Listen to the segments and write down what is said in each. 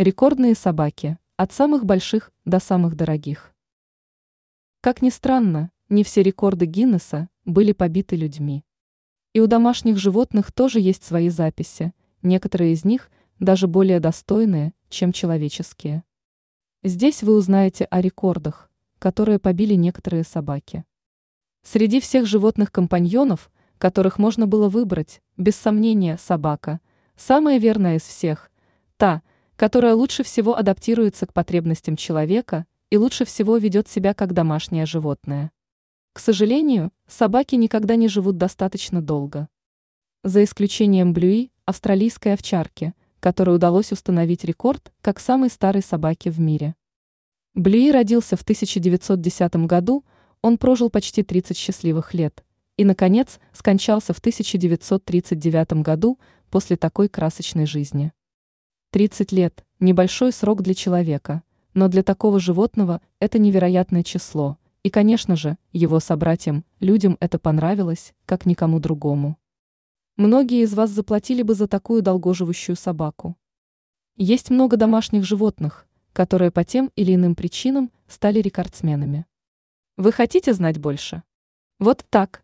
Рекордные собаки, от самых больших до самых дорогих. Как ни странно, не все рекорды Гиннесса были побиты людьми. И у домашних животных тоже есть свои записи, некоторые из них даже более достойные, чем человеческие. Здесь вы узнаете о рекордах, которые побили некоторые собаки. Среди всех животных-компаньонов, которых можно было выбрать, без сомнения, собака – самая верная из всех, та, которая лучше всего адаптируется к потребностям человека и лучше всего ведет себя как домашнее животное. К сожалению, собаки никогда не живут достаточно долго. За исключением Блюи, австралийской овчарки, которой удалось установить рекорд как самой старой собаки в мире. Блюи родился в 1910 году, он прожил почти 30 счастливых лет и, наконец, скончался в 1939 году после такой красочной жизни. 30 лет – небольшой срок для человека, но для такого животного это невероятное число, и, конечно же, его собратьям, людям это понравилось, как никому другому. Многие из вас заплатили бы за такую долгоживущую собаку. Есть много домашних животных, которые по тем или иным причинам стали рекордсменами. Вы хотите знать больше? Вот так.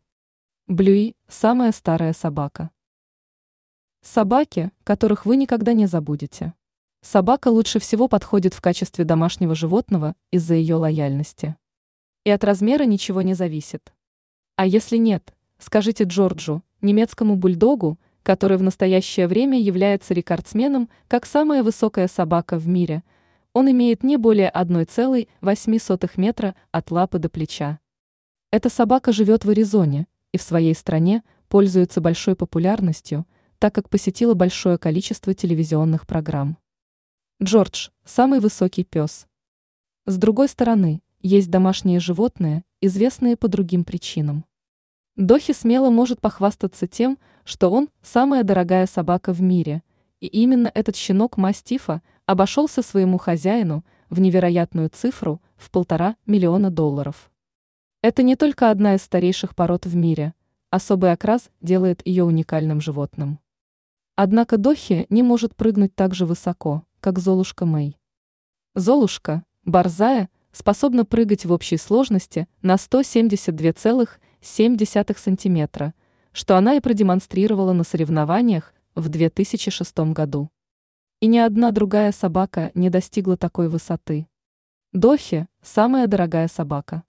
Блюи – самая старая собака. Собаки, которых вы никогда не забудете. Собака лучше всего подходит в качестве домашнего животного из-за ее лояльности. И от размера ничего не зависит. А если нет, скажите Джорджу, немецкому бульдогу, который в настоящее время является рекордсменом как самая высокая собака в мире. Он имеет не более 1,8 метра от лапы до плеча. Эта собака живет в Аризоне и в своей стране пользуется большой популярностью – так как посетила большое количество телевизионных программ. Джордж – самый высокий пес. С другой стороны, есть домашние животные, известные по другим причинам. Дохи смело может похвастаться тем, что он – самая дорогая собака в мире, и именно этот щенок мастифа обошелся своему хозяину в невероятную цифру в полтора миллиона долларов. Это не только одна из старейших пород в мире, особый окрас делает ее уникальным животным. Однако Дохи не может прыгнуть так же высоко, как Золушка Мэй. Золушка, борзая, способна прыгать в общей сложности на 172,7 см, что она и продемонстрировала на соревнованиях в 2006 году. И ни одна другая собака не достигла такой высоты. Дохи – самая дорогая собака.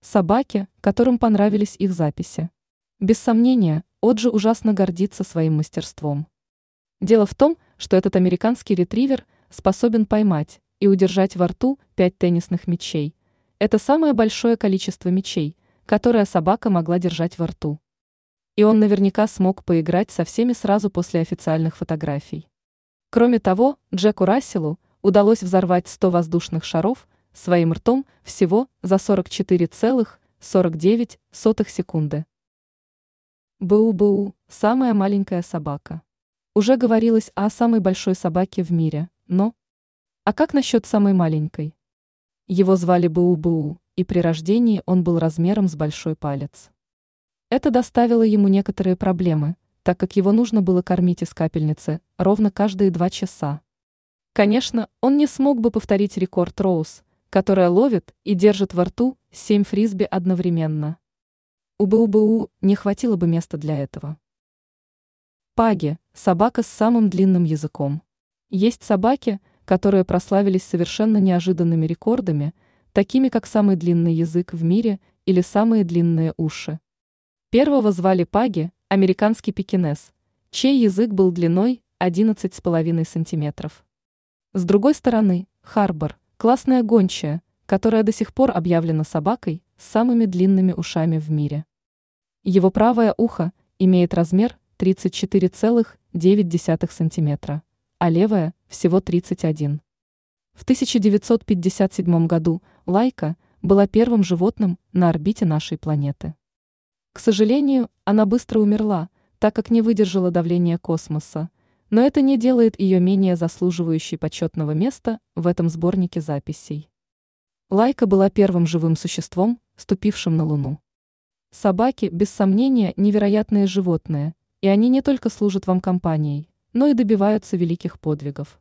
Собаки, которым понравились их записи. Без сомнения, Оджи ужасно гордится своим мастерством. Дело в том, что этот американский ретривер способен поймать и удержать во рту пять теннисных мячей. Это самое большое количество мячей, которое собака могла держать во рту. И он наверняка смог поиграть со всеми сразу после официальных фотографий. Кроме того, Джеку Расселу удалось взорвать 100 воздушных шаров своим ртом всего за 44,49 секунды. Бу-бу, самая маленькая собака. Уже говорилось о самой большой собаке в мире, но... А как насчет самой маленькой? Его звали Бу-бу, и при рождении он был размером с большой палец. Это доставило ему некоторые проблемы, так как его нужно было кормить из капельницы ровно каждые два часа. Конечно, он не смог бы повторить рекорд Роуз, которая ловит и держит во рту семь фрисби одновременно. У БУБУ не хватило бы места для этого. Паги – собака с самым длинным языком. Есть собаки, которые прославились совершенно неожиданными рекордами, такими как самый длинный язык в мире или самые длинные уши. Первого звали Паги, американский пекинес, чей язык был длиной 11,5 сантиметров. С другой стороны, Харбор – классная гончая, которая до сих пор объявлена собакой с самыми длинными ушами в мире. Его правое ухо имеет размер 34,9 см, а левое – всего 31. В 1957 году Лайка была первым животным на орбите нашей планеты. К сожалению, она быстро умерла, так как не выдержала давления космоса, но это не делает ее менее заслуживающей почетного места в этом сборнике записей. Лайка была первым живым существом, ступившим на Луну. Собаки, без сомнения, невероятные животные, и они не только служат вам компанией, но и добиваются великих подвигов.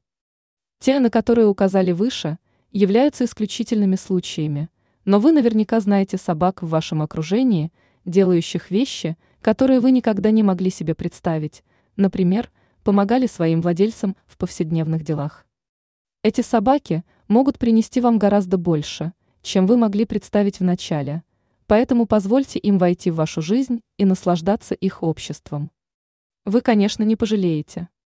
Те, на которые указали выше, являются исключительными случаями, но вы наверняка знаете собак в вашем окружении, делающих вещи, которые вы никогда не могли себе представить, например, помогали своим владельцам в повседневных делах. Эти собаки могут принести вам гораздо больше, чем вы могли представить вначале, поэтому позвольте им войти в вашу жизнь и наслаждаться их обществом. Вы, конечно, не пожалеете.